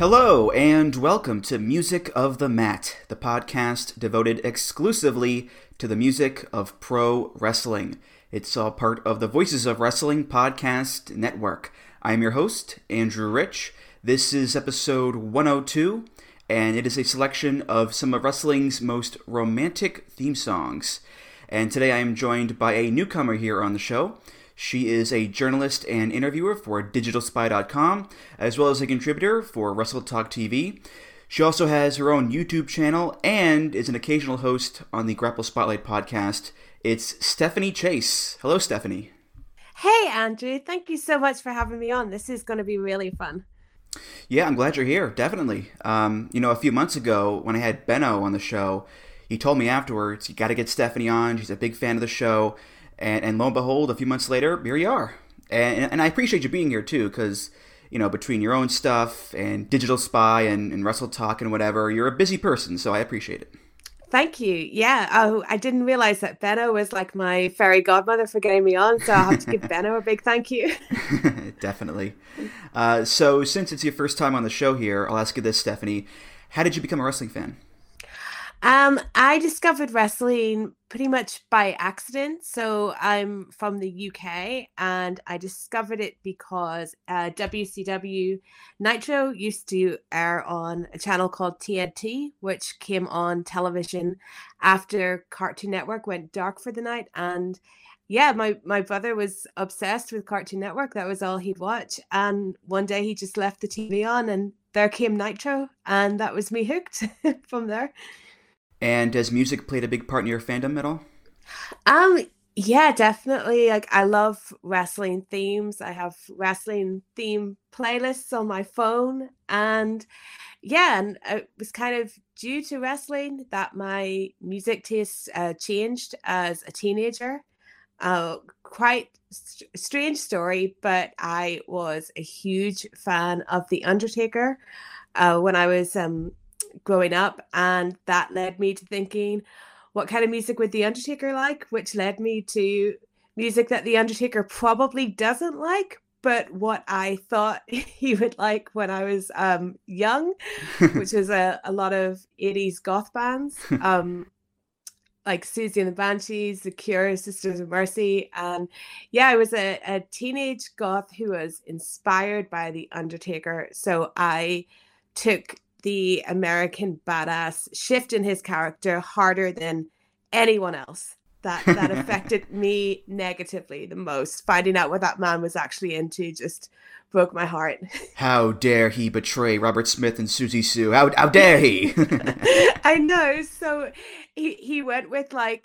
Hello, and welcome to Music of the Mat, the podcast devoted exclusively to the music of pro wrestling. It's all part of the Voices of Wrestling Podcast Network. I'm your host, Andrew Rich. This is episode 102, and it is a selection of some of wrestling's most romantic theme songs. And today I am joined by a newcomer here on the show. She is a journalist and interviewer for DigitalSpy.com, as well as a contributor for Wrestle Talk TV. She also has her own YouTube channel and is an occasional host on the Grapple Spotlight podcast. It's Stephanie Chase. Hello, Stephanie. Hey, Andrew. Thank you so much for having me on. This is going to be really fun. Yeah, I'm glad you're here. Definitely. Um, you know, a few months ago when I had Benno on the show, he told me afterwards, you got to get Stephanie on. She's a big fan of the show. And, and lo and behold, a few months later, here you are. And, and I appreciate you being here too, because, you know, between your own stuff and Digital Spy and, and Wrestle Talk and whatever, you're a busy person, so I appreciate it. Thank you. Yeah. Oh, I didn't realize that Benno was like my fairy godmother for getting me on. So I'll have to give Benno a big thank you. Definitely. Uh, so, since it's your first time on the show here, I'll ask you this, Stephanie. How did you become a wrestling fan? Um, I discovered wrestling pretty much by accident. So I'm from the UK and I discovered it because uh, WCW Nitro used to air on a channel called TNT, which came on television after Cartoon Network went dark for the night. And yeah, my, my brother was obsessed with Cartoon Network. That was all he'd watch. And one day he just left the TV on and there came Nitro. And that was me hooked from there. And has music played a big part in your fandom at all? Um, yeah, definitely. Like I love wrestling themes. I have wrestling theme playlists on my phone, and yeah, and it was kind of due to wrestling that my music tastes uh, changed as a teenager. Uh, quite st- strange story, but I was a huge fan of The Undertaker uh, when I was um, growing up and that led me to thinking what kind of music would the undertaker like which led me to music that the undertaker probably doesn't like but what i thought he would like when i was um, young which was a, a lot of 80s goth bands um, like Siouxsie and the Banshees, The Cure, Sisters of Mercy. And yeah, I was a, a teenage goth who was inspired by The Undertaker. So I took the American badass shift in his character harder than anyone else. That that affected me negatively the most. Finding out what that man was actually into just broke my heart. How dare he betray Robert Smith and Siouxsie Sioux? How how dare he? I know. So he he went with like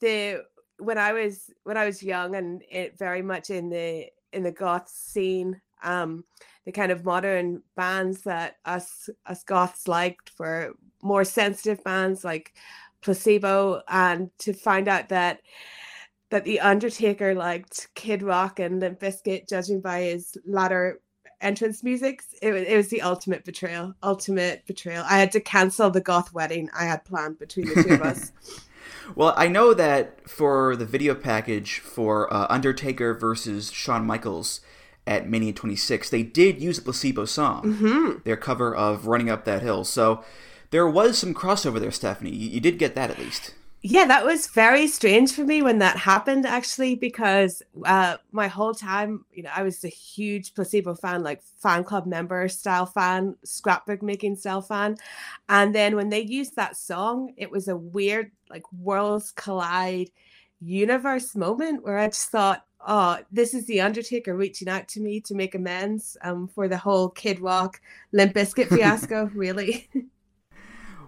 the when I was when I was young and it very much in the in the goth scene. Um, the kind of modern bands that us us goths liked were more sensitive bands like placebo and to find out that that the undertaker liked kid rock and limp bizkit judging by his latter entrance music it, it was the ultimate betrayal ultimate betrayal. I had to cancel the goth wedding i had planned between the two of us. Well, I know that for the video package for uh, Undertaker versus Shawn Michaels, at Mania 26, they did use a placebo song, mm-hmm. their cover of Running Up That Hill. So there was some crossover there, Stephanie. You, you, did get that at least. Yeah, that was very strange for me when that happened, actually, because uh, my whole time, you know, I was a huge placebo fan, like fan club member style fan, scrapbook making style fan. And then when they used that song, it was a weird, like, worlds collide universe moment where I just thought, oh, this is the Undertaker reaching out to me to make amends um, for the whole Kid Rock Limp Bizkit fiasco, really.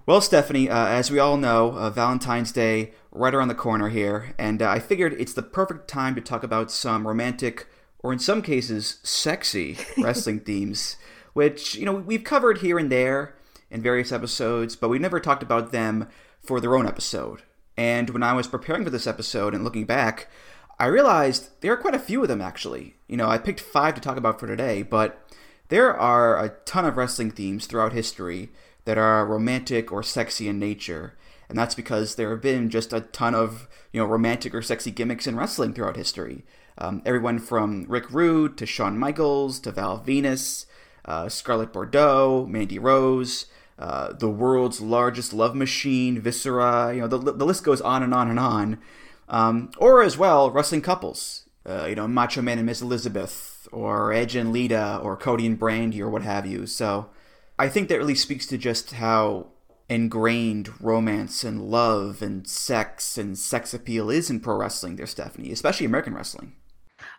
well, Stephanie, uh, as we all know, uh, Valentine's Day right around the corner here, and uh, I figured it's the perfect time to talk about some romantic, or in some cases, sexy wrestling themes, which you know we've covered here and there in various episodes, but we've never talked about them for their own episode. And when I was preparing for this episode and looking back, I realized there are quite a few of them actually. You know, I picked five to talk about for today, but there are a ton of wrestling themes throughout history that are romantic or sexy in nature. And that's because there have been just a ton of, you know, romantic or sexy gimmicks in wrestling throughout history. Um, everyone from Rick Rude to Shawn Michaels to Val Venis, uh, Scarlett Bordeaux, Mandy Rose, uh, the world's largest love machine, Viscera. You know, the, the list goes on and on and on. Um, or as well, wrestling couples. Uh, you know, Macho Man and Miss Elizabeth, or Edge and Lita, or Cody and Brandi, or what have you. So, I think that really speaks to just how ingrained romance and love and sex and sex appeal is in pro wrestling there, Stephanie, especially American wrestling.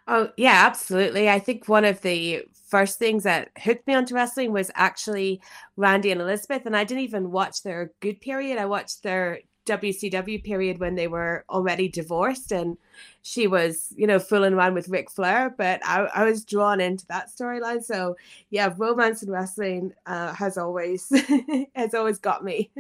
Oh, yeah, absolutely. I think one of the first things that hooked me onto wrestling was actually Randy and Elizabeth. And I didn't even watch their good period. I watched their WCW period when they were already divorced and she was, you know, fooling around with Ric Flair. But I, I was drawn into that storyline. So yeah, romance in wrestling uh, has always has always got me.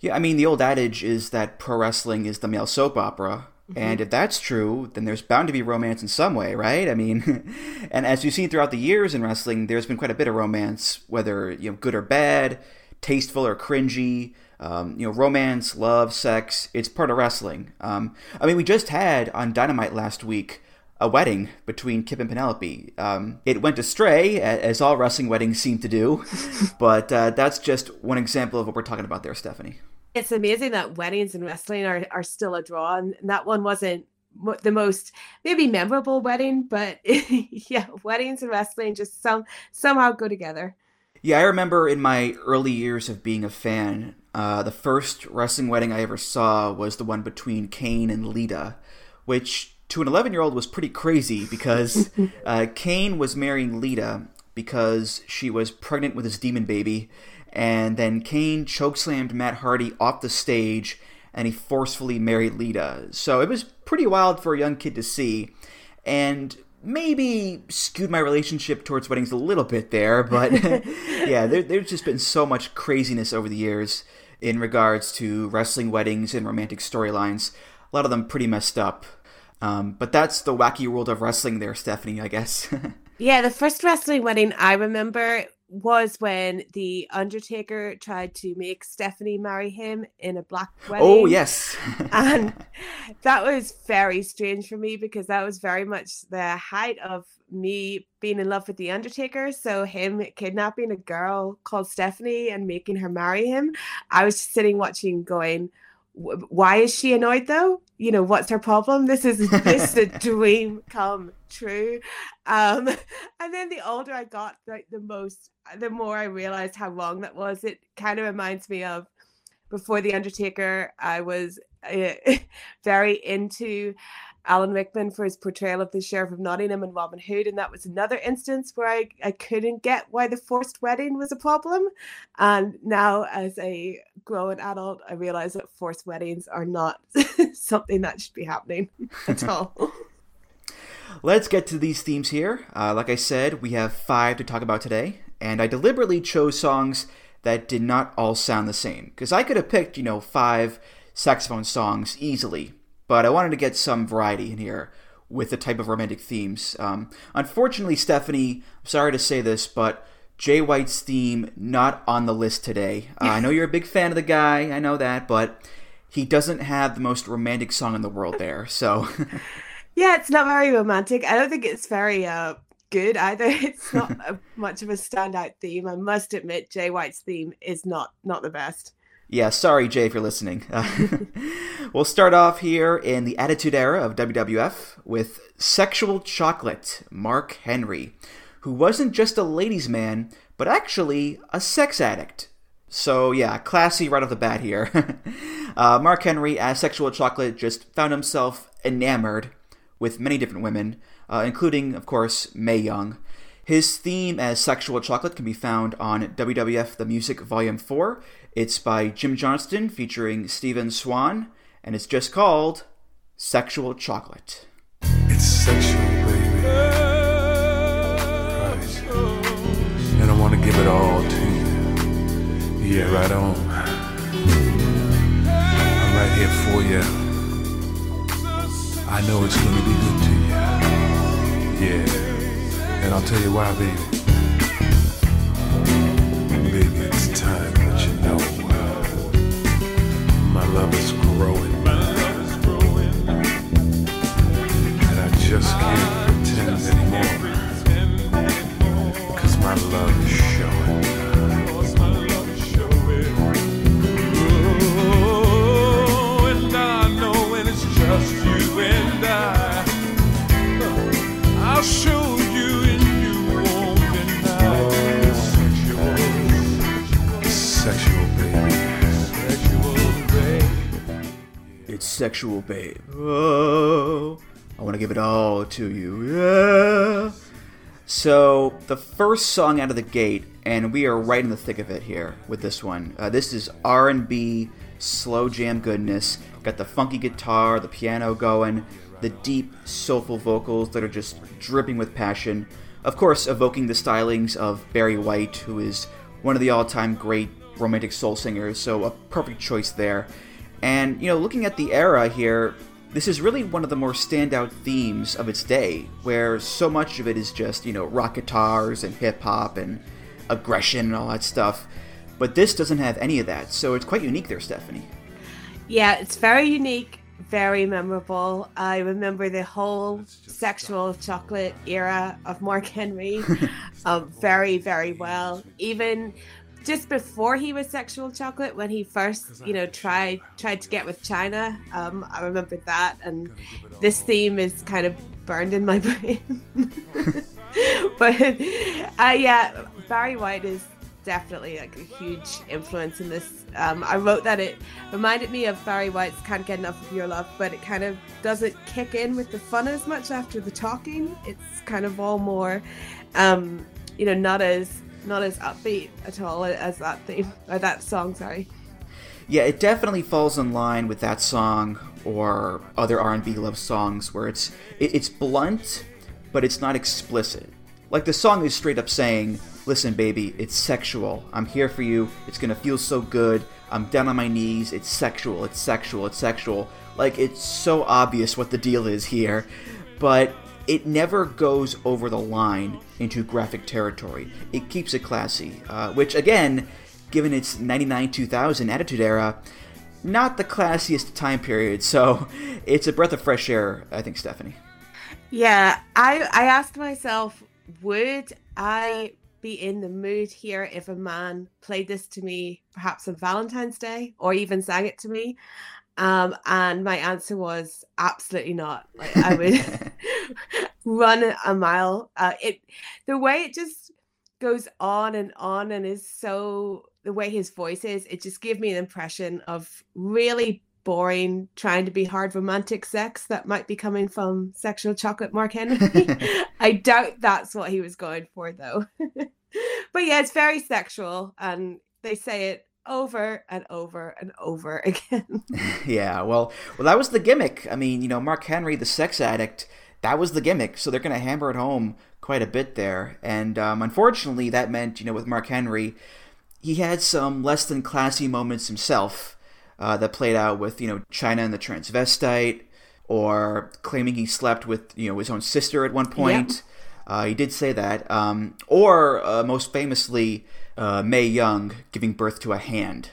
Yeah, I mean the old adage is that pro wrestling is the male soap opera. Mm-hmm. And if that's true, then there's bound to be romance in some way, right? I mean, and as you've seen throughout the years in wrestling, there's been quite a bit of romance, whether you know good or bad, tasteful or cringy. Um, you know, romance, love, sex. It's part of wrestling. Um, I mean, we just had on Dynamite last week a wedding between Kip and Penelope. Um, it went astray, as all wrestling weddings seem to do, but uh, that's just one example of what we're talking about there, Stephanie it's amazing that weddings and wrestling are, are still a draw and that one wasn't the most maybe memorable wedding but yeah weddings and wrestling just some somehow go together yeah i remember in my early years of being a fan uh, the first wrestling wedding i ever saw was the one between kane and lita which to an 11 year old was pretty crazy because uh, kane was marrying lita because she was pregnant with his demon baby and then Kane chokeslammed Matt Hardy off the stage and he forcefully married Lita. So it was pretty wild for a young kid to see. And maybe skewed my relationship towards weddings a little bit there, but yeah, there, there's just been so much craziness over the years in regards to wrestling weddings and romantic storylines. A lot of them pretty messed up. Um, but that's the wacky world of wrestling there, Stephanie, I guess. yeah, the first wrestling wedding I remember was when the Undertaker tried to make Stephanie marry him in a black oh, wedding. Oh yes, and that was very strange for me because that was very much the height of me being in love with the Undertaker. So him kidnapping a girl called Stephanie and making her marry him, I was sitting watching, going, "Why is she annoyed though? You know, what's her problem? This is this is a dream come true." Um, and then the older I got, like the most the more I realized how wrong that was. It kind of reminds me of before The Undertaker, I was uh, very into Alan Rickman for his portrayal of the Sheriff of Nottingham and Robin Hood. And that was another instance where I, I couldn't get why the forced wedding was a problem. And now, as a grown adult, I realize that forced weddings are not something that should be happening at all. Let's get to these themes here. Uh, like I said, we have five to talk about today and I deliberately chose songs that did not all sound the same because I could have picked, you know, five saxophone songs easily, but I wanted to get some variety in here with the type of romantic themes. Um, unfortunately, Stephanie, I'm sorry to say this, but Jay White's theme not on the list today. Uh, I know you're a big fan of the guy, I know that, but he doesn't have the most romantic song in the world there. So, yeah, it's not very romantic. I don't think it's very uh, good either. It's not a, much of a standout theme. I must admit, Jay White's theme is not not the best. Yeah, sorry, Jay, if you're listening. We'll start off here in the Attitude Era of WWF with Sexual Chocolate, Mark Henry, who wasn't just a ladies' man, but actually a sex addict. So, yeah, classy right off the bat here. uh, Mark Henry, as Sexual Chocolate, just found himself enamored with many different women uh, including, of course, Mae Young. His theme as Sexual Chocolate can be found on WWF The Music Volume 4. It's by Jim Johnston featuring Stephen Swan, and it's just called Sexual Chocolate. It's sexual, baby. Right. And I want to give it all to you. Yeah, right on. I'm right here for you. I know it's gonna be good to you. Yeah. And I'll tell you why, baby. Baby, it's time to let you know. My love is growing. Just can't pretend anymore. Cause my love is showing. Oh, I know when it's just you and I. I'll show you and you won't deny. Sexual, sexual baby, sexual baby. It's sexual, babe. Oh, I want to give it all to you. Yeah. So the first song out of the gate, and we are right in the thick of it here with this one. Uh, this is R&B slow jam goodness. Got the funky guitar, the piano going, the deep soulful vocals that are just dripping with passion. Of course, evoking the stylings of Barry White, who is one of the all-time great romantic soul singers. So a perfect choice there. And, you know, looking at the era here, this is really one of the more standout themes of its day, where so much of it is just, you know, rock guitars and hip hop and aggression and all that stuff. But this doesn't have any of that, so it's quite unique there, Stephanie. Yeah, it's very unique, very memorable. I remember the whole sexual chocolate era of Mark Henry um, very, very well. Even just before he was sexual chocolate, when he first, you know, tried tried to get with Chyna, um, I remember that, and this theme is kind of burned in my brain. but uh, yeah, Barry White is definitely like a huge influence in this. Um, I wrote that it reminded me of Barry White's "Can't Get Enough of Your Love," but it kind of doesn't kick in with the fun as much after the talking. It's kind of all more, um, you know, not as not as upbeat at all as that theme or that song. Sorry. Yeah, it definitely falls in line with that song or other R&B love songs where it's it, it's blunt, but it's not explicit. Like the song is straight up saying, "Listen, baby, it's sexual. I'm here for you. It's gonna feel so good. I'm down on my knees. It's sexual. It's sexual. It's sexual." Like it's so obvious what the deal is here, but it never goes over the line into graphic territory. It keeps it classy, uh, which again, given its 99 2000 Attitude Era, not the classiest time period. So it's a breath of fresh air, I think, Stephanie. Yeah, I I asked myself, would I be in the mood here if a man played this to me, perhaps on Valentine's Day, or even sang it to me? Um, and my answer was absolutely not. Like I would run a mile. Uh, it the way it just goes on and on and is so the way his voice is, it just gave me an impression of really boring, trying to be hard romantic sex that might be coming from sexual chocolate Mark Henry. I doubt that's what he was going for though. but yeah, it's very sexual and they say it over and over and over again. yeah, well, well, that was the gimmick. I mean, you know, Mark Henry, the sex addict, that was the gimmick. So they're going to hammer it home quite a bit there. And um, unfortunately, that meant, you know, with Mark Henry, he had some less than classy moments himself uh, that played out with, you know, Chyna and the transvestite, or claiming he slept with, you know, his own sister at one point. Yep. Uh, he did say that. Um, or uh, most famously, uh, Mae Young giving birth to a hand.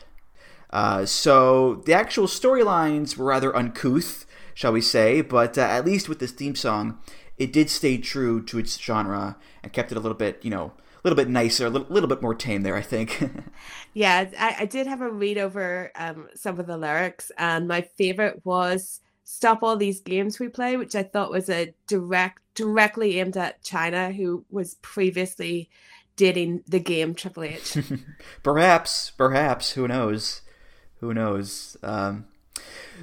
Uh, so the actual storylines were rather uncouth, shall we say, but uh, at least with this theme song, it did stay true to its genre and kept it a little bit, you know, a little bit nicer, a little, little bit more tame there, I think. yeah, I, I, did have a read over um, some of the lyrics, and my favorite was "Stop all these games we play," which I thought was a direct, directly aimed at Chyna, who was previously dating the game Triple H. perhaps, perhaps. Who knows? Who knows? Um,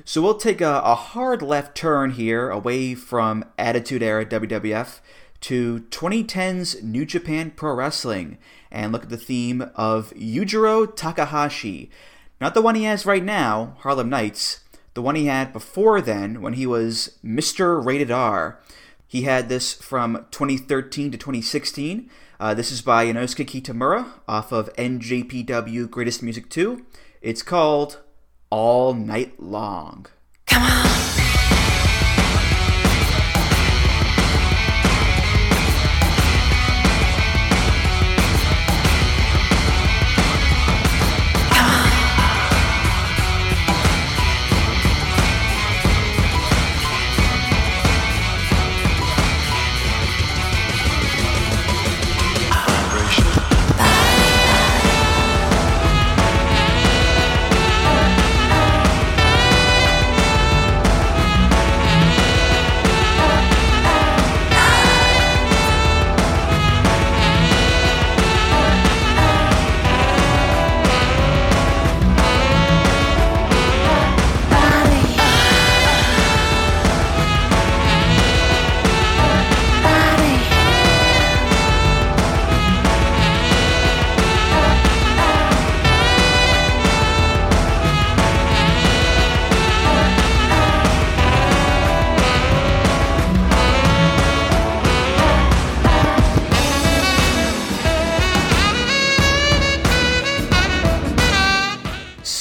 so we'll take a, a, hard left turn here away from Attitude Era WWF to 2010's New Japan Pro Wrestling and look at the theme of Yujiro Takahashi. Not the one he has right now, Harlem Nights, the one he had before then when he was Mr. Rated R. He had this from 2013 to 2016. Uh, this is by Inosuke Kitamura off of NJPW Greatest Music 2. It's called all night long.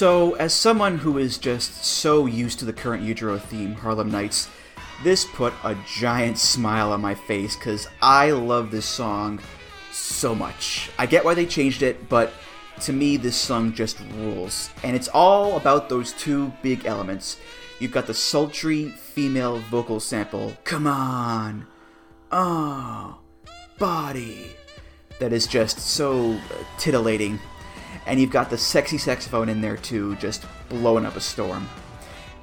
So, as someone who is just so used to the current Yujiro theme, Harlem Nights, this put a giant smile on my face because I love this song so much. I get why they changed it, but to me, this song just rules. And it's all about those two big elements. You've got the sultry female vocal sample, come on, oh, body, that is just so titillating and you've got the sexy saxophone in there too, just blowing up a storm.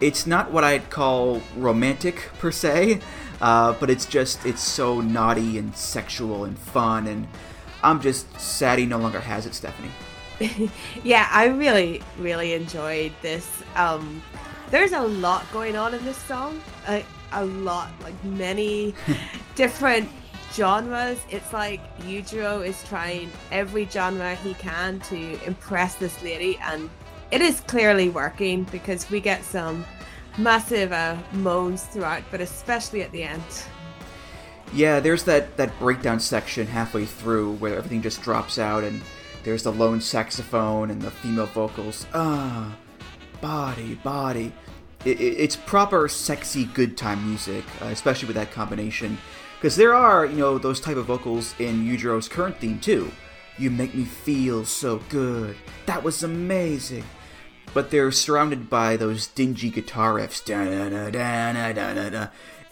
It's not what I'd call romantic per se, uh, but it's just it's so naughty and sexual and fun, and I'm just sad he no longer has it, Stephanie. yeah, I really really enjoyed this. Um, there's a lot going on in this song, a, a lot, like many different genres, it's like Yujiro is trying every genre he can to impress this lady, and it is clearly working because we get some massive uh, moans throughout, but especially at the end. Yeah, there's that, that breakdown section halfway through where everything just drops out, and there's the lone saxophone and the female vocals. Ah, body, body. It, it, it's proper, sexy, good time music, uh, especially with that combination because there are, you know, those type of vocals in Yujiro's current theme too. You make me feel so good. That was amazing. But they're surrounded by those dingy guitar riffs.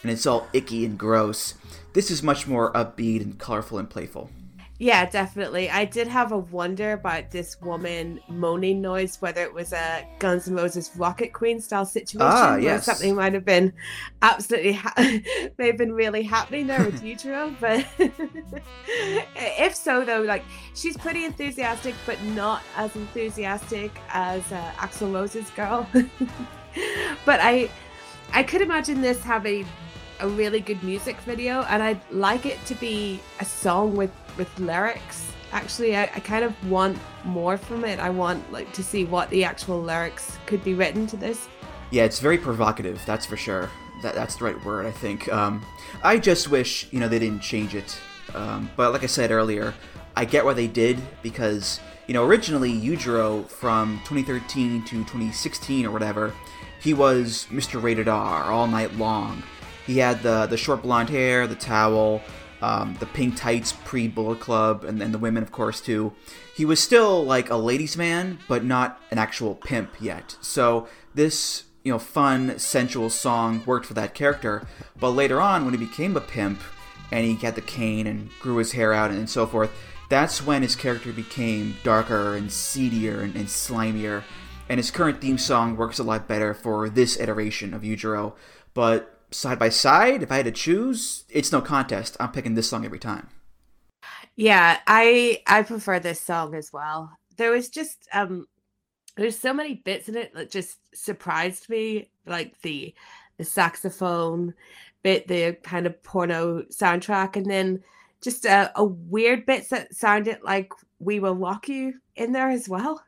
And it's all icky and gross. This is much more upbeat and colorful and playful. Yeah, definitely. I did have a wonder about this woman moaning noise, whether it was a Guns N' Roses Rocket Queen style situation, ah, yes. something might have been absolutely ha- may have been really happening there with Yujiro. But if so, though, like she's pretty enthusiastic, but not as enthusiastic as uh, Axl Rose's girl. but I, I could imagine this having a really good music video, and I'd like it to be a song with with lyrics. Actually, I, I kind of want more from it. I want like to see what the actual lyrics could be written to this. Yeah, it's very provocative. That's for sure. That that's the right word. I think. Um, I just wish you know they didn't change it. Um, but like I said earlier, I get why they did because you know originally Yujiro from 2013 to 2016 or whatever, he was Mr. Rated R all night long. He had the the short blonde hair, the towel, um, the pink tights pre Bullet Club, and then the women, of course, too. He was still like a ladies' man, but not an actual pimp yet. So this, you know, fun, sensual song worked for that character. But later on, when he became a pimp and he got the cane and grew his hair out and so forth, that's when his character became darker and seedier and, and slimier. And his current theme song works a lot better for this iteration of Yujiro. But side by side, if I had to choose, it's no contest. I'm picking this song every time. Yeah, I I prefer this song as well. There was just um there's so many bits in it that just surprised me, like the the saxophone bit, the kind of porno soundtrack, and then just a, a weird bits that sounded like "We Will Rock You" in there as well.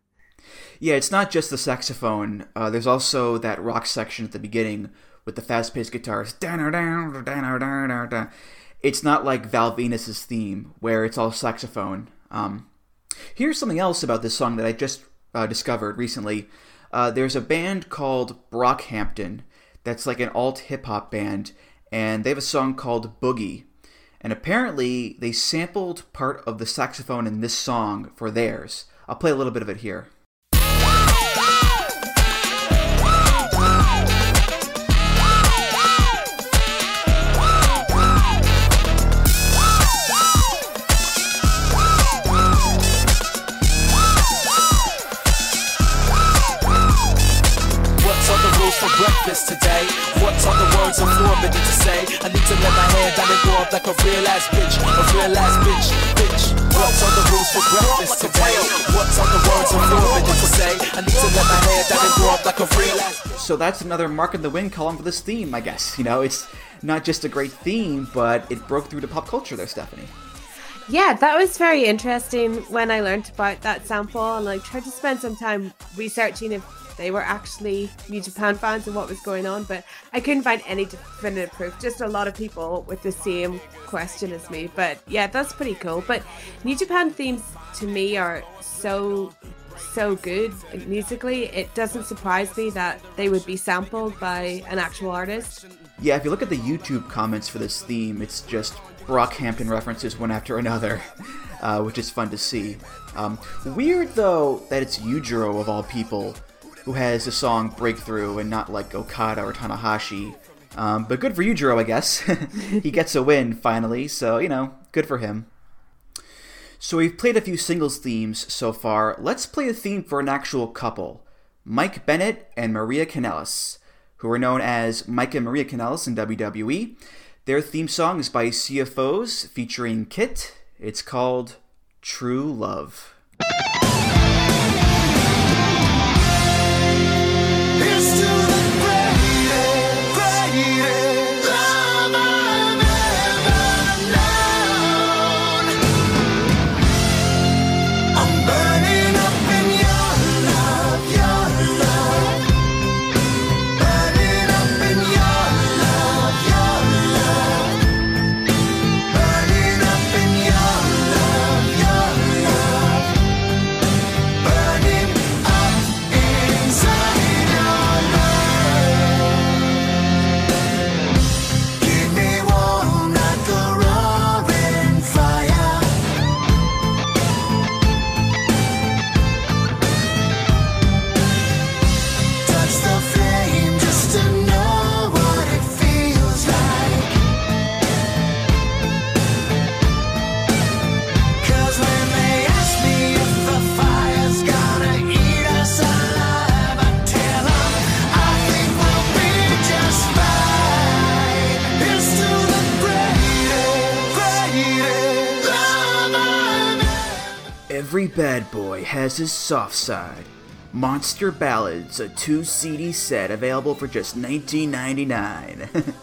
Yeah, it's not just the saxophone. Uh, there's also that rock section at the beginning with the fast-paced guitars. It's not like Val Venis's theme where it's all saxophone. Um, here's something else about this song that I just uh, discovered recently. Uh, there's a band called Brockhampton that's like an alt hip hop band, and they have a song called Boogie. And apparently, they sampled part of the saxophone in this song for theirs. I'll play a little bit of it here. What's all the words I'm to say? I need to let my hair down and grow up like a real ass bitch, a real ass bitch, bitch. What's all the rules for breakfast today? What's all the words I'm forbidden to say? I need to let my hair down and grow up like a real ass bitch. So that's another mark in the wind column for this theme, I guess. You know, it's not just a great theme, but it broke through to pop culture there, Stephanie. Yeah, that was very interesting when I learned about that sample and like tried to spend some time researching if they were actually New Japan fans and what was going on, but I couldn't find any definitive proof. Just a lot of people with the same question as me. But yeah, that's pretty cool. But New Japan themes to me are so so good musically. It doesn't surprise me that they would be sampled by an actual artist. Yeah, if you look at the YouTube comments for this theme, it's just Brockhampton references one after another, uh, which is fun to see. Um, weird though that it's Yujiro of all people who has the song Breakthrough and not like Okada or Tanahashi. Um, but good for Yujiro, I guess. he gets a win finally, so, you know, good for him. So we've played a few singles themes so far. Let's play a theme for an actual couple Mike Bennett and Maria Kanellis, who are known as Mike and Maria Kanellis in WWE. Their theme song is by CFOs featuring KIT. It's called True Love. Bad boy has his soft side. Monster Ballads, a two CD set available for just $19.99.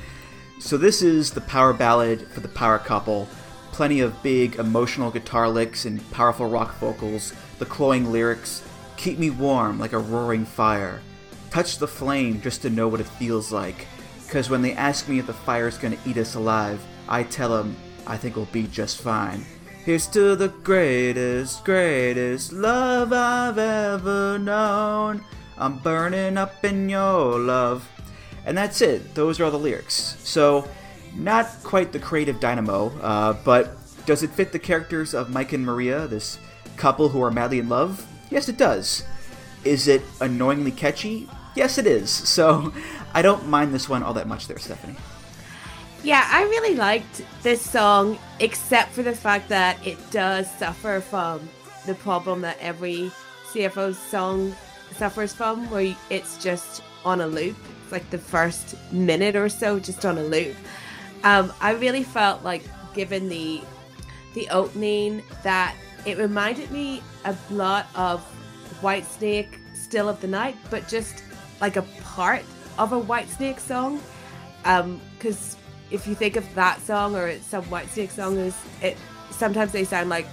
so, this is the power ballad for the power couple. Plenty of big emotional guitar licks and powerful rock vocals, the cloying lyrics keep me warm like a roaring fire. Touch the flame just to know what it feels like. Cause when they ask me if the fire's gonna eat us alive, I tell them I think we'll be just fine. Here's to the greatest, greatest love I've ever known. I'm burning up in your love. And that's it. Those are all the lyrics. So, not quite the creative dynamo, uh, but does it fit the characters of Mike and Maria, this couple who are madly in love? Yes, it does. Is it annoyingly catchy? Yes, it is. So, I don't mind this one all that much there, Stephanie. Yeah, I really liked this song, except for the fact that it does suffer from the problem that every CFO song suffers from, where it's just on a loop. It's like the first minute or so, just on a loop. Um, I really felt like, given the the opening, that it reminded me a lot of Whitesnake, "Still of the Night," but just like a part of a Whitesnake song. Because um, if you think of that song or some Whitesnake song, is it sometimes they sound like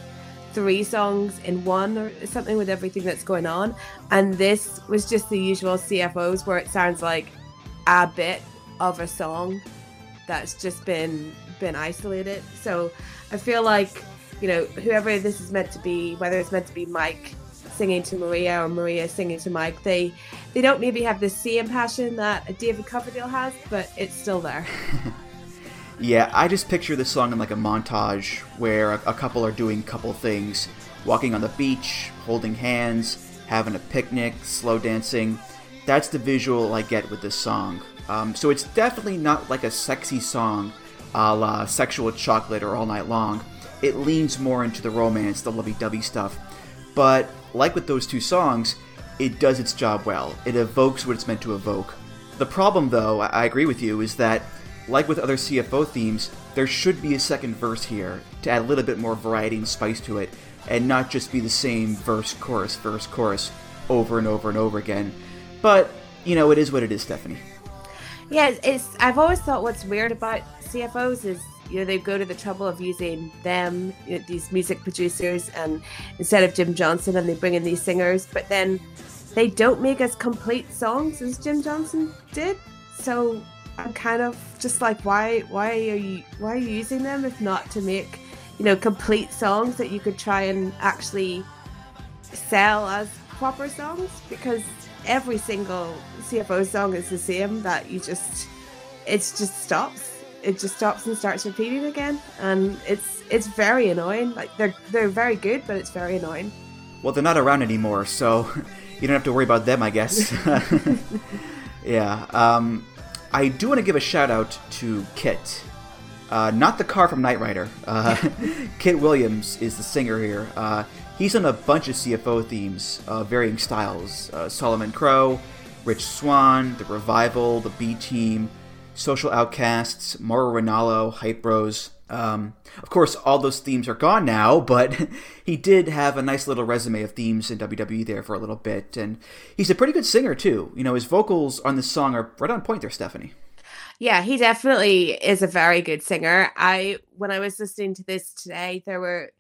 three songs in one or something with everything that's going on. And this was just the usual CFOs where it sounds like a bit of a song that's just been been isolated. So I feel like you know whoever this is meant to be, whether it's meant to be Mike singing to Maria or Maria singing to Mike. They they don't maybe have the same passion that David Coverdale has, but it's still there. yeah, I just picture this song in like a montage where a, a couple are doing couple things, walking on the beach, holding hands, having a picnic, slow dancing. That's the visual I get with this song. Um, so it's definitely not like a sexy song a la Sexual Chocolate or All Night Long. It leans more into the romance, the lovey dovey stuff. But like with those two songs, it does its job well. It evokes what it's meant to evoke. The problem, though, I agree with you, is that, like with other CFO themes, there should be a second verse here to add a little bit more variety and spice to it, and not just be the same verse, chorus, verse, chorus over and over and over again. But, you know, it is what it is, Stephanie. Yeah, it's. I've always thought what's weird about CFOs is you know they go to the trouble of using them, you know, these music producers, and instead of Jim Johnston, and they bring in these singers, but then they don't make as complete songs as Jim Johnston did. So I'm kind of just like, why, why are you, why are you using them if not to make, you know, complete songs that you could try and actually sell as proper songs? Because every single CFO song is the same. That you just, it just stops. It just stops and starts repeating again, and it's it's very annoying. Like they're they're very good, but it's very annoying. Well, they're not around anymore, so you don't have to worry about them, I guess. yeah. Um, I do want to give a shout out to Kit. Uh, not the car from Knight Rider. Uh, Kit Williams is the singer here. Uh, he's on a bunch of CFO themes, uh, varying styles. Uh, Solomon Crowe, Rich Swann, The Revival, The B Team, Social Outcasts, Mauro Ranallo, Hype Bros. Um, of course, all those themes are gone now, but he did have a nice little resume of themes in WWE there for a little bit, and he's a pretty good singer too. You know, his vocals on this song are right on point there, Stephanie. Yeah, he definitely is a very good singer. I when I was listening to this today, there were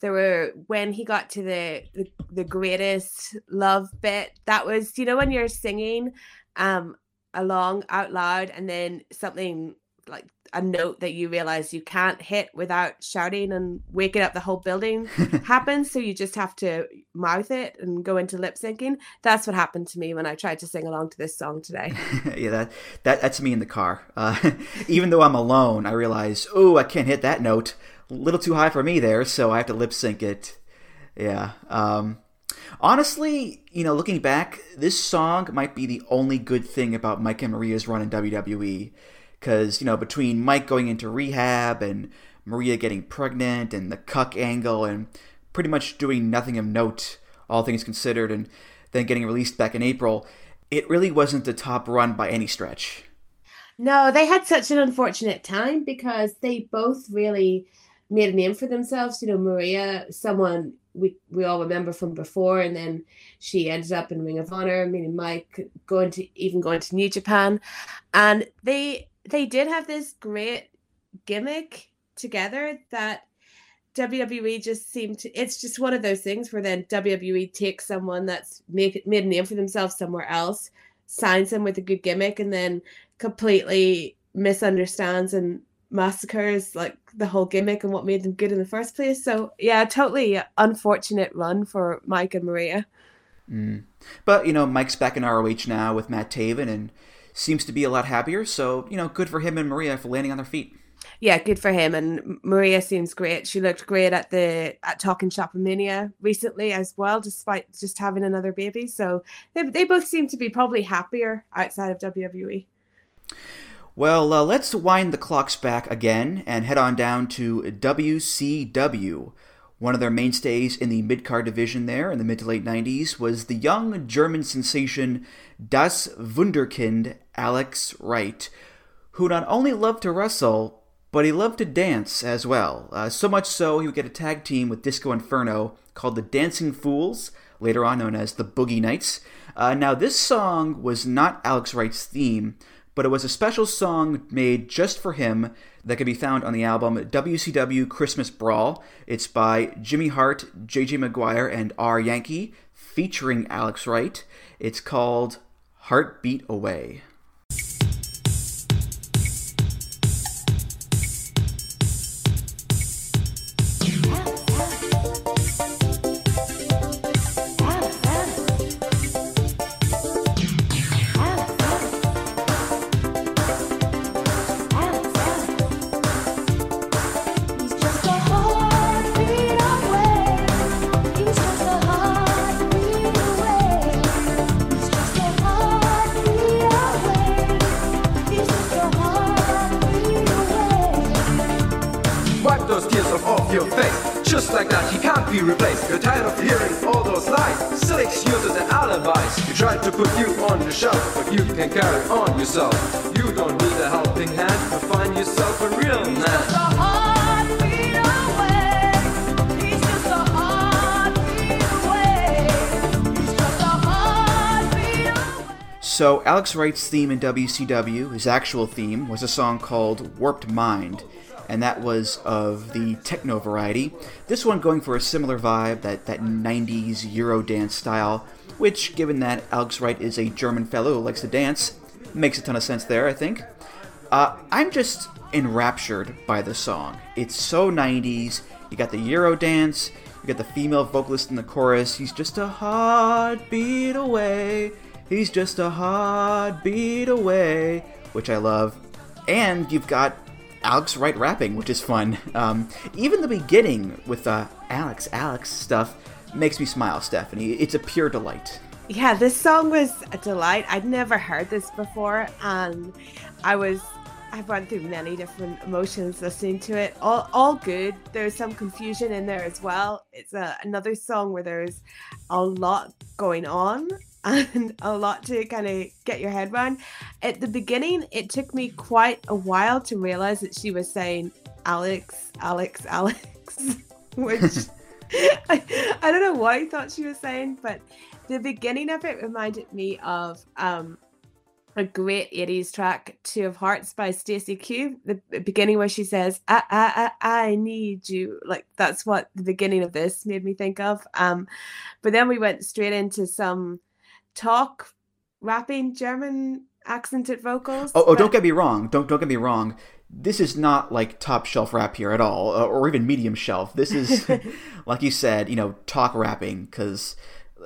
there were when he got to the the, the greatest love bit. That was you know when you're singing um along out loud and then something like a note that you realize you can't hit without shouting and waking up the whole building happens. So you just have to mouth it and go into lip syncing. That's what happened to me when I tried to sing along to this song today. yeah, that, that that's me in the car. Uh, even though I'm alone, I realize, oh, I can't hit that note. A little too high for me there, so I have to lip sync it. Yeah. Um, honestly, you know, looking back, this song might be the only good thing about Mike and Maria's run in WWE because you know between Mike going into rehab and Maria getting pregnant and the cuck angle and pretty much doing nothing of note, all things considered, and then getting released back in April, it really wasn't the top run by any stretch. No, they had such an unfortunate time because they both really made a name for themselves. You know, Maria, someone we we all remember from before, and then she ended up in Ring of Honor, meaning Mike going to even going to New Japan, and they they did have this great gimmick together that WWE just seemed to it's just one of those things where then WWE takes someone that's made made a name for themselves somewhere else, signs them with a good gimmick, and then completely misunderstands and massacres like the whole gimmick and what made them good in the first place. So yeah, totally unfortunate run for Mike and Maria. Mm. But you know, Mike's back in ROH now with Matt Taven and seems to be a lot happier. So, you know, good for him and Maria for landing on their feet. Yeah, good for him. And Maria seems great. She looked great at the at Talking Shop Mania recently as well, despite just having another baby. So they, they both seem to be probably happier outside of WWE. Well, uh, let's wind the clocks back again and head on down to WCW. One of their mainstays in the mid card division there in the mid to late 90s was the young German sensation Das Wunderkind Alex Wright, who not only loved to wrestle, but he loved to dance as well. Uh, so much so, he would get a tag team with Disco Inferno called the Dancing Fools, later on known as the Boogie Nights. Uh, now, this song was not Alex Wright's theme, but it was a special song made just for him that can be found on the album WCW Christmas Brawl. It's by Jimmy Hart, JJ Maguire, and R. Yankee, featuring Alex Wright. It's called Heartbeat Away. Alex Wright's theme in WCW, his actual theme, was a song called Warped Mind, and that was of the techno variety. This one going for a similar vibe, that, that 90s Eurodance style, which, given that Alex Wright is a German fellow who likes to dance, makes a ton of sense there, I think. Uh, I'm just enraptured by the song. It's so 90s. You got the Eurodance, you got the female vocalist in the chorus. He's just a heartbeat away. He's just a heartbeat away, which I love. And you've got Alex Wright rapping, which is fun. Um, even the beginning with the uh, Alex, Alex stuff makes me smile, Stephanie. It's a pure delight. Yeah, this song was a delight. I'd never heard this before, and I was I've run through many different emotions listening to it. All all good. There's some confusion in there as well. It's a, another song where there's a lot going on and a lot to kind of get your head around. At the beginning, it took me quite a while to realize that she was saying Alex, Alex, Alex, which I, I don't know what I thought she was saying, but the beginning of it reminded me of um, a great 80s track, Two of Hearts by Stacey Q. The beginning where she says, I, I, I, I need you. Like that's what the beginning of this made me think of. Um, but then we went straight into some talk rapping German accented vocals. Oh, oh don't get me wrong. Don't don't get me wrong. This is not like top shelf rap here at all, uh, or even medium shelf. This is, like you said, you know, talk rapping. Because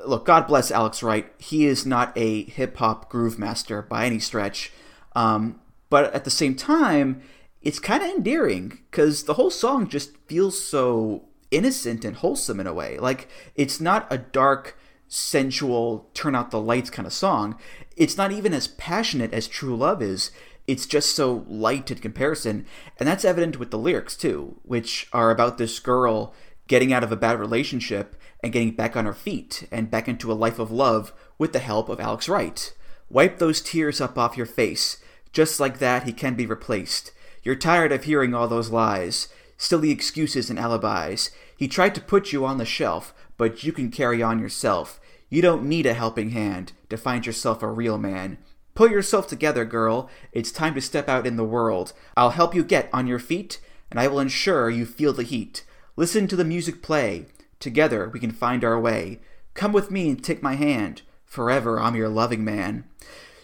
look, God bless Alex Wright. He is not a hip hop groove master by any stretch. Um, but at the same time, it's kind of endearing because the whole song just feels so innocent and wholesome in a way. Like it's not a dark sensual turn out the lights kind of song. It's not even as passionate as True Love is. It's just so light in comparison, and that's evident with the lyrics too, which are about this girl getting out of a bad relationship and getting back on her feet and back into a life of love with the help of Alex Wright. Wipe those tears up off your face. Just like that, he can be replaced. You're tired of hearing all those lies, silly excuses and alibis. He tried to put you on the shelf, but you can carry on yourself. You don't need a helping hand to find yourself a real man. Pull yourself together, girl. It's time to step out in the world. I'll help you get on your feet, and I will ensure you feel the heat. Listen to the music play. Together we can find our way. Come with me and take my hand. Forever I'm your loving man.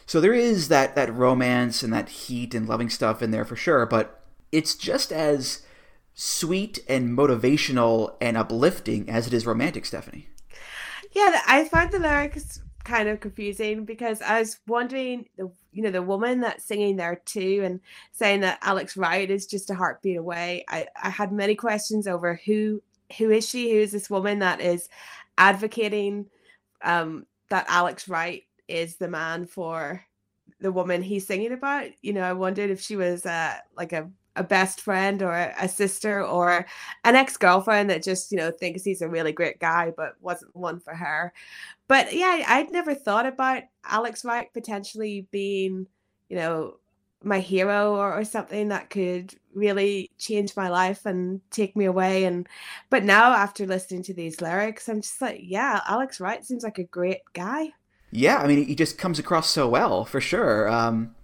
So there is that, that romance and that heat and loving stuff in there for sure, but it's just as sweet and motivational and uplifting as it is romantic, Stephanie. Yeah, I find the lyrics kind of confusing because I was wondering, the you know, the woman that's singing there too, and saying that Alex Wright is just a heartbeat away. I I had many questions over who who is she? Who is this woman that is advocating um, that Alex Wright is the man for the woman he's singing about? You know, I wondered if she was uh, like a a best friend or a sister or an ex-girlfriend that just you know thinks he's a really great guy but wasn't one for her. But yeah i'd never thought about alex wright potentially being you know my hero or, or something that could really change my life and take me away. And but now after listening to these lyrics i'm just like yeah alex wright seems like a great guy. Yeah i mean he just comes across so well for sure. Um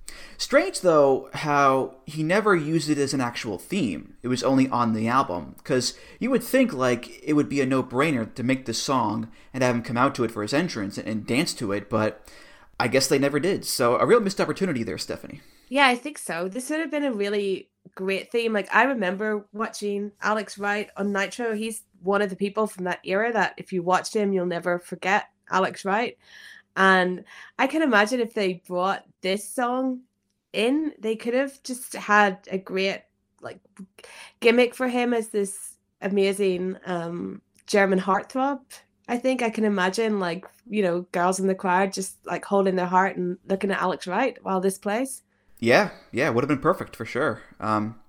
Strange, though, how he never used it as an actual theme. It was only on the album, because you would think, like, it would be a no brainer to make this song and have him come out to it for his entrance and, and dance to it, but I guess they never did. So, a real missed opportunity there, Stephanie. Yeah, I think so. This would have been a really great theme. Like, I remember watching Alex Wright on Nitro. He's one of the people from that era that if you watched him, you'll never forget Alex Wright. And I can imagine if they brought this song in, they could have just had a great like gimmick for him as this amazing um German heartthrob. I think I can imagine like, you know, girls in the crowd just like holding their heart and looking at Alex Wright while this plays. Yeah, yeah, would have been perfect for sure. Um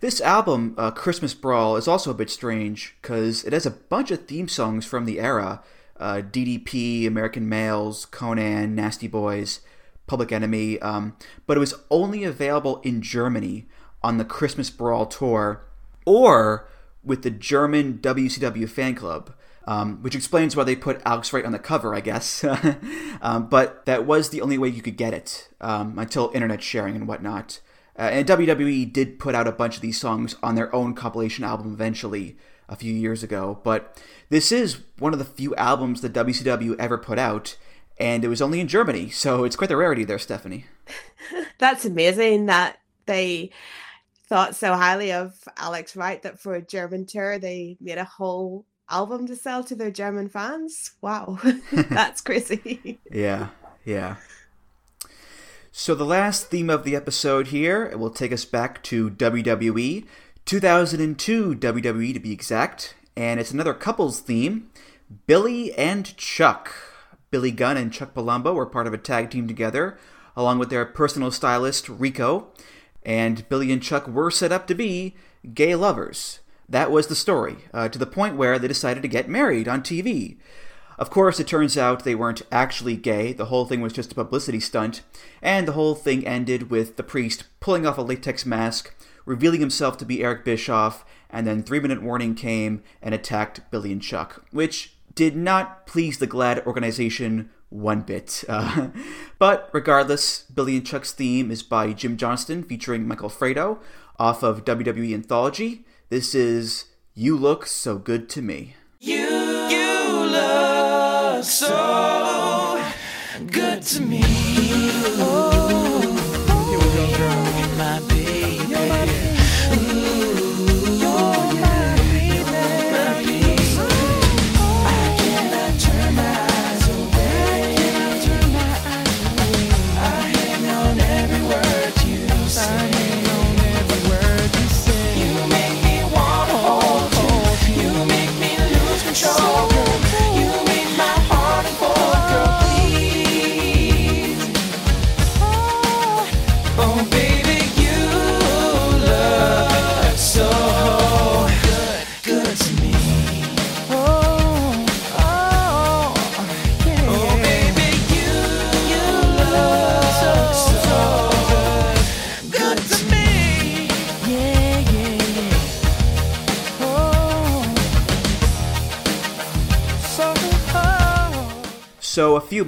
This album, uh, Christmas Brawl, is also a bit strange because it has a bunch of theme songs from the era uh, DDP, American Males, Konnan, Nasty Boys, Public Enemy, um, but it was only available in Germany on the Christmas Brawl tour or with the German WCW fan club. Um, which explains why they put Alex Wright on the cover, I guess. um, but that was the only way you could get it um, until internet sharing and whatnot. Uh, and WWE did put out a bunch of these songs on their own compilation album eventually a few years ago. But this is one of the few albums that WCW ever put out, and it was only in Germany, so it's quite the rarity there, Stephanie. That's amazing that they thought so highly of Alex Wright that for a German tour they made a whole album to sell to their German fans. Wow, that's crazy. yeah, yeah. So the last theme of the episode here it will take us back to WWE, 2002 WWE to be exact, and it's another couples theme. Billy and Chuck. Billy Gunn and Chuck Palumbo were part of a tag team together, along with their personal stylist Rico, and Billy and Chuck were set up to be gay lovers. That was the story, uh, to the point where they decided to get married on TV. Of course, it turns out they weren't actually gay, the whole thing was just a publicity stunt, and the whole thing ended with the priest pulling off a latex mask, revealing himself to be Eric Bischoff, and then three minute warning came and attacked Billy and Chuck, which did not please the GLAAD organization one bit. Uh, but regardless, Billy and Chuck's theme is by Jim Johnston featuring Michael Fredo off of WWE Anthology. This is You Look So Good to Me. You, you look so good to me.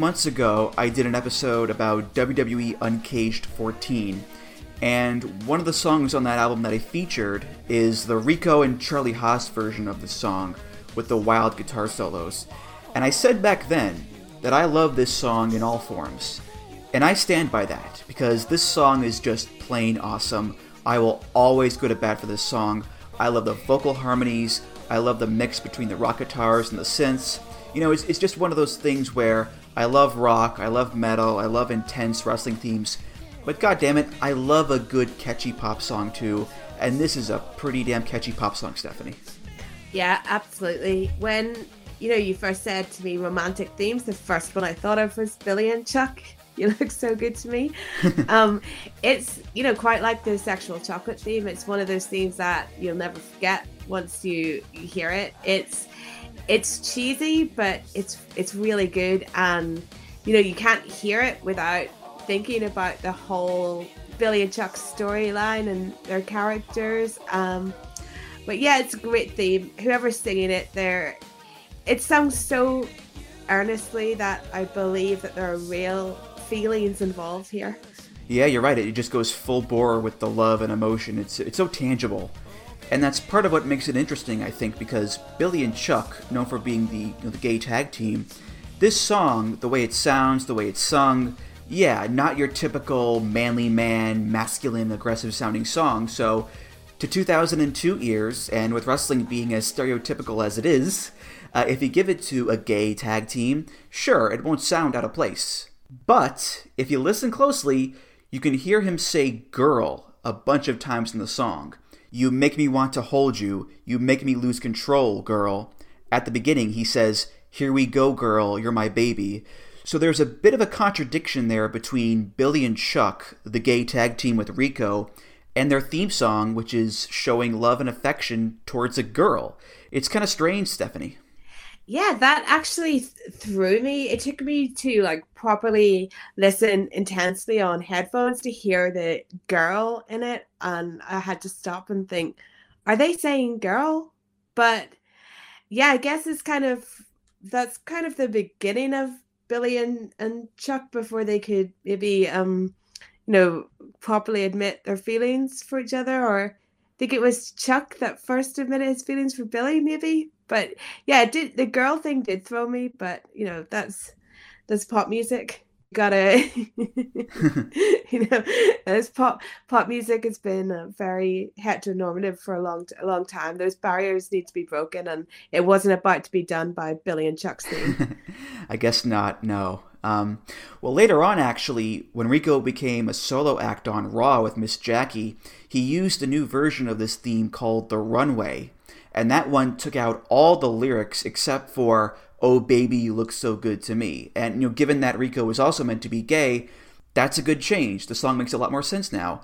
Months ago, I did an episode about WWE Uncaged 14, and one of the songs on that album that I featured is the Rico and Charlie Haas version of the song with the wild guitar solos. And I said back then that I love this song in all forms. And I stand by that because this song is just plain awesome. I will always go to bat for this song. I love the vocal harmonies, I love the mix between the rock guitars and the synths you know, it's, it's just one of those things where I love rock, I love metal, I love intense wrestling themes, but god damn it, I love a good catchy pop song too, and this is a pretty damn catchy pop song, Stephanie. Yeah, absolutely. When you know you first said to me romantic themes, the first one I thought of was Billy and Chuck. You look so good to me. um, it's you know quite like the sexual chocolate theme. It's one of those themes that you'll never forget once you, you hear it. It's it's cheesy, but it's it's really good, and you know you can't hear it without thinking about the whole Billy and Chuck storyline and their characters. Um, but yeah, it's a great theme. Whoever's singing it, there, it sounds so earnestly that I believe that there are real feelings involved here. Yeah, you're right. It just goes full bore with the love and emotion. It's it's so tangible. And that's part of what makes it interesting, I think, because Billy and Chuck, known for being the, you know, the gay tag team, this song, the way it sounds, the way it's sung, yeah, not your typical manly man, masculine, aggressive sounding song. So, to 2002 ears, and with wrestling being as stereotypical as it is, uh, if you give it to a gay tag team, sure, it won't sound out of place. But if you listen closely, you can hear him say girl a bunch of times in the song. You make me want to hold you. You make me lose control, girl. At the beginning, he says, Here we go, girl. You're my baby. So there's a bit of a contradiction there between Billy and Chuck, the gay tag team with Rico, and their theme song, which is showing love and affection towards a girl. It's kind of strange, Stephanie. Yeah, that actually th- threw me. It took me to like properly listen intensely on headphones to hear the girl in it, and I had to stop and think, are they saying girl? But yeah, I guess it's kind of that's kind of the beginning of Billy and, and Chuck before they could maybe um you know properly admit their feelings for each other or I think it was Chuck that first admitted his feelings for Billy maybe but yeah it did the girl thing did throw me but you know that's that's pop music. Gotta you know as pop pop music has been very heteronormative for a long a long time. Those barriers need to be broken and it wasn't about to be done by billy and chuck's theme. I guess not no. Um, well later on actually when rico became a solo act on raw with miss jackie he used a new version of this theme called the runway and that one took out all the lyrics except for "Oh baby, you look so good to me." And you know, given that Rico was also meant to be gay, that's a good change. The song makes a lot more sense now.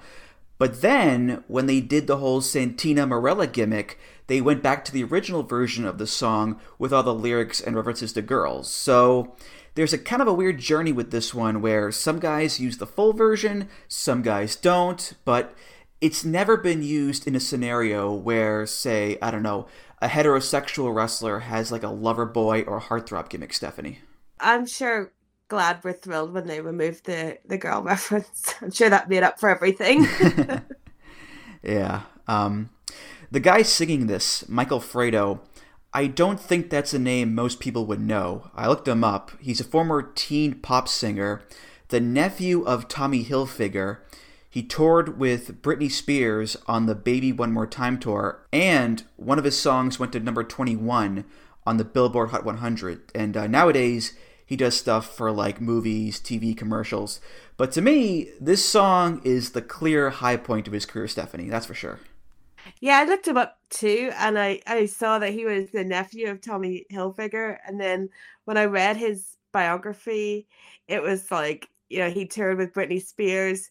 But then, when they did the whole Santina Marella gimmick, they went back to the original version of the song with all the lyrics and references to girls. So there's a kind of a weird journey with this one where some guys use the full version, some guys don't, but it's never been used in a scenario where, say, I don't know, a heterosexual wrestler has like a lover boy or a heartthrob gimmick, Stephanie. I'm sure glad we're thrilled when they removed the, the girl reference. I'm sure that made up for everything. yeah. Um, the guy singing this, Michael Fredo, I don't think that's a name most people would know. I looked him up. He's a former teen pop singer, the nephew of Tommy Hilfiger, he toured with Britney Spears on the Baby One More Time tour, and one of his songs went to number 21 on the Billboard Hot 100. And uh, nowadays, he does stuff for like movies, TV commercials. But to me, this song is the clear high point of his career, Stephanie. That's for sure. Yeah, I looked him up too, and I, I saw that he was the nephew of Tommy Hilfiger. And then when I read his biography, it was like, you know, he toured with Britney Spears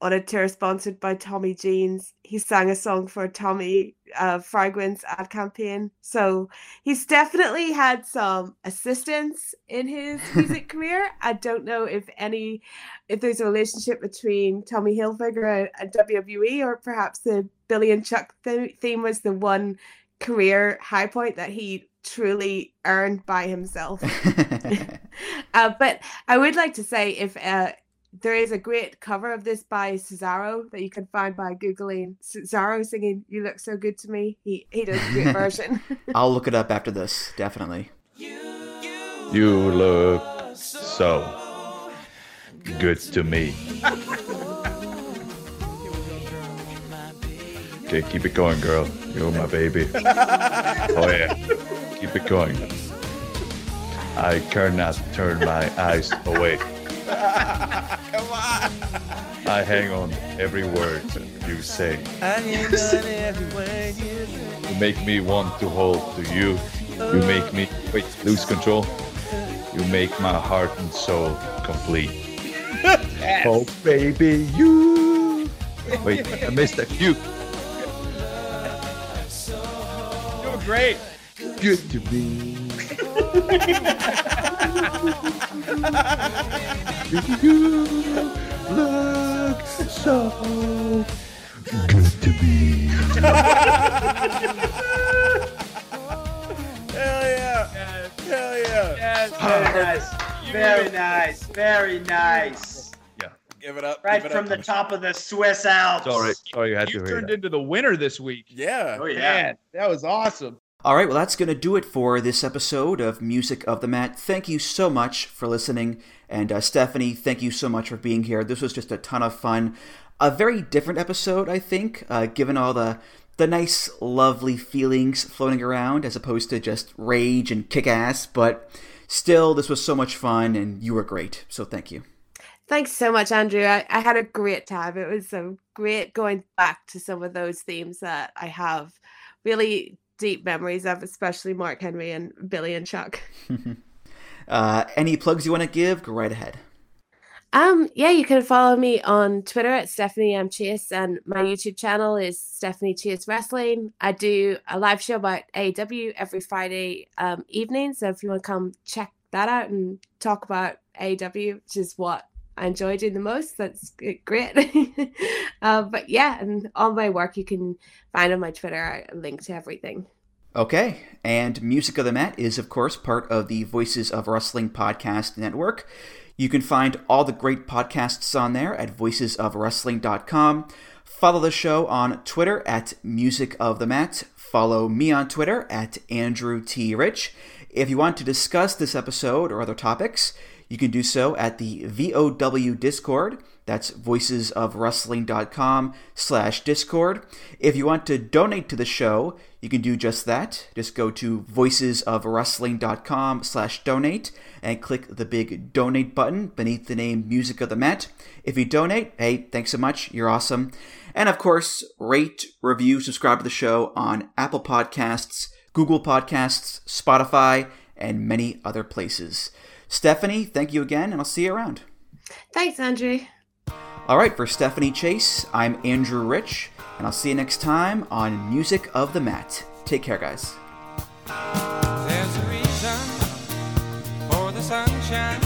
on a tour sponsored by Tommy Jeans. He sang a song for Tommy uh, Fragrance ad campaign. So he's definitely had some assistance in his music career. I don't know if any, if there's a relationship between Tommy Hilfiger and WWE, or perhaps the Billy and Chuck th- theme was the one career high point that he truly earned by himself. uh, but I would like to say if uh, there is a great cover of this by Cesaro that you can find by googling Cesaro singing "You Look So Good to Me." He he does a great version. I'll look it up after this, definitely. You look so good to me. Okay, keep it going, girl. You're my baby. Oh yeah, keep it going. I cannot turn my eyes away. I hang on every word you say. You make me want to hold to you. You make me wait, lose control. You make my heart and soul complete. Yes. Oh baby, you. Wait, I missed a cue. Doing great. Good to be. you look so good to me. Hell yeah! Yes. Hell yeah! Yes. Very nice. Very nice. Very nice. Yeah. Give it up. Right it from up. the top of the Swiss Alps. Sorry, sorry, you had You to hear turned that. into the winner this week. Yeah. Oh, yeah. Man, that was awesome. All right, well, that's going to do it for this episode of Music of the Mat. Thank you so much for listening. And uh, Stephanie, thank you so much for being here. This was just a ton of fun. A very different episode, I think, uh, given all the the nice, lovely feelings floating around as opposed to just rage and kick ass. But still, this was so much fun, and you were great. So thank you. Thanks so much, Andrew. I, I had a great time. It was so great going back to some of those themes that I have really deep memories of, especially Mark Henry and Billy and Chuck. uh, any plugs you want to give? Go right ahead. Um, yeah, you can follow me on Twitter at Stephanie M Chase, and my YouTube channel is Stephanie Chase Wrestling. I do a live show about AEW every Friday um, evening, so if you want to come check that out and talk about AEW, which is what I enjoy doing the most, that's great. uh, but yeah, and all my work you can find on my Twitter. a link to everything. Okay, and Music of the Mat is, of course, part of the Voices of Wrestling podcast network. You can find all the great podcasts on there at voicesofwrestling.com. Follow the show on Twitter at Music of the Mat. Follow me on Twitter at Andrew T. Rich. If you want to discuss this episode or other topics, you can do so at the VOW Discord. That's voicesofwrestling.com slash discord. If you want to donate to the show, you can do just that. Just go to voicesofwrestling.com slash donate and click the big donate button beneath the name Music of the Mat. If you donate, hey, thanks so much. You're awesome. And of course, rate, review, subscribe to the show on Apple Podcasts, Google Podcasts, Spotify, and many other places. Stephanie, thank you again, and I'll see you around. Thanks, Andrew. All right, for Stephanie Chase, I'm Andrew Rich, and I'll see you next time on Music of the Mat. Take care, guys. There's a reason for the sunshine